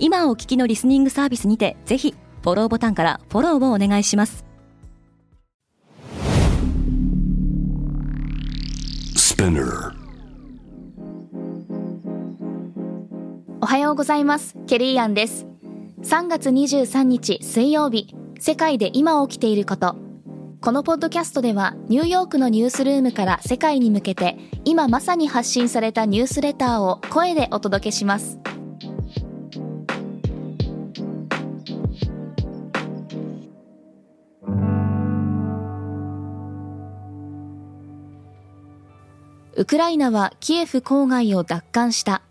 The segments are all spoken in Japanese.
今お聞きのリスニングサービスにてぜひフォローボタンからフォローをお願いします。おはようございます。ケリーアンです。3月23日水曜日世界で今起きていること。このポッドキャストではニューヨークのニュースルームから世界に向けて今まさに発信されたニュースレターを声でお届けしますウクライナはキエフ郊外を奪還した。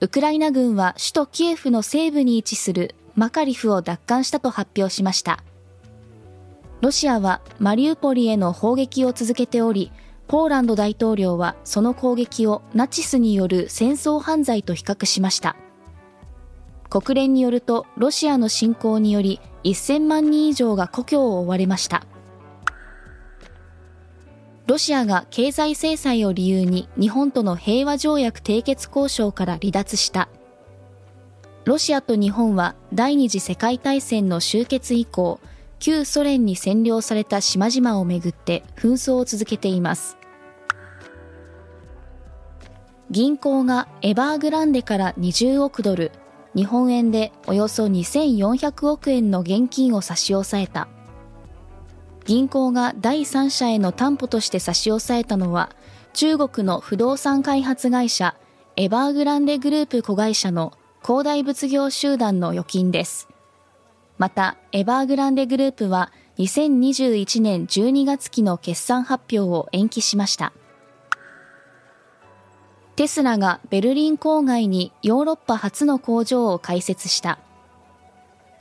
ウクライナ軍は首都キエフの西部に位置するマカリフを奪還したと発表しました。ロシアはマリウポリへの砲撃を続けておりポーランド大統領はその攻撃をナチスによる戦争犯罪と比較しました。国連によるとロシアの侵攻により1000万人以上が故郷を追われました。ロシアが経済制裁を理由に日本との平和条約締結交渉から離脱した。ロシアと日本は第二次世界大戦の終結以降、旧ソ連に占領された島々をめぐって紛争を続けています。銀行がエバーグランデから20億ドル、日本円でおよそ2400億円の現金を差し押さえた。銀行が第三者への担保として差し押さえたのは、中国の不動産開発会社、エバーグランデグループ子会社の恒大物業集団の預金です。また、エバーグランデグループは2021年12月期の決算発表を延期しました。テスラがベルリン郊外にヨーロッパ初の工場を開設した。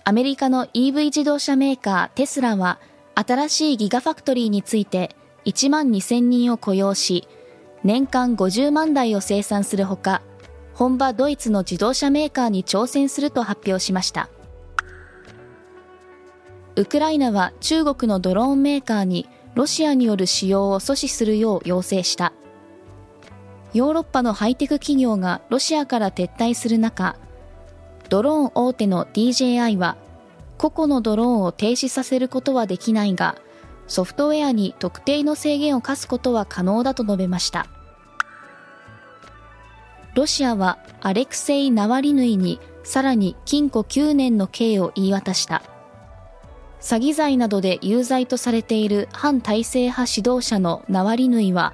アメリカの EV 自動車メーカーテスラは新しいギガファクトリーについて1万2000人を雇用し、年間50万台を生産するほか、本場ドイツの自動車メーカーに挑戦すると発表しました。ウクライナは中国のドローンメーカーにロシアによる使用を阻止するよう要請した。ヨーロッパのハイテク企業がロシアから撤退する中、ドローン大手の DJI は個々のドローンを停止させることはできないが、ソフトウェアに特定の制限を課すことは可能だと述べました。ロシアはアレクセイ・ナワリヌイにさらに禁錮9年の刑を言い渡した。詐欺罪などで有罪とされている反体制派指導者のナワリヌイは、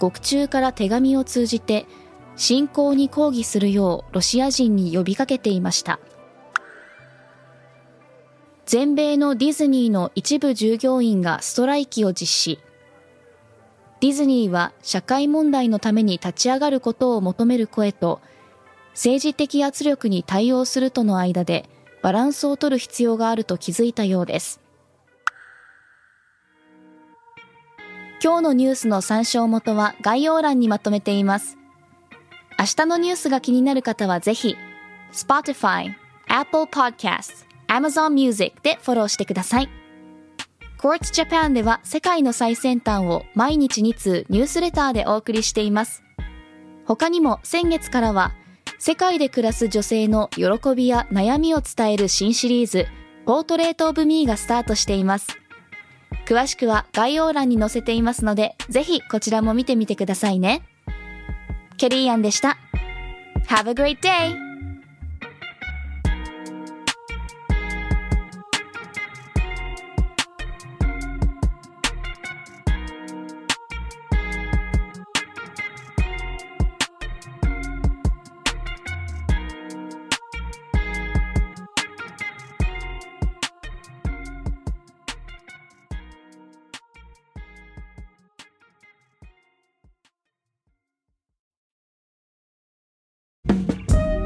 獄中から手紙を通じて、侵攻に抗議するようロシア人に呼びかけていました。全米のディズニーの一部従業員がストライキを実施。ディズニーは社会問題のために立ち上がることを求める声と、政治的圧力に対応するとの間でバランスを取る必要があると気づいたようです。今日のニュースの参照元は概要欄にまとめています。明日のニュースが気になる方はぜひ、Spotify、Apple Podcasts、Amazon Music でフォローしてください。Quartz Japan では世界の最先端を毎日2通ニュースレターでお送りしています。他にも先月からは世界で暮らす女性の喜びや悩みを伝える新シリーズポートレートオブミーがスタートしています。詳しくは概要欄に載せていますので、ぜひこちらも見てみてくださいね。ケリーアンでした。Have a great day!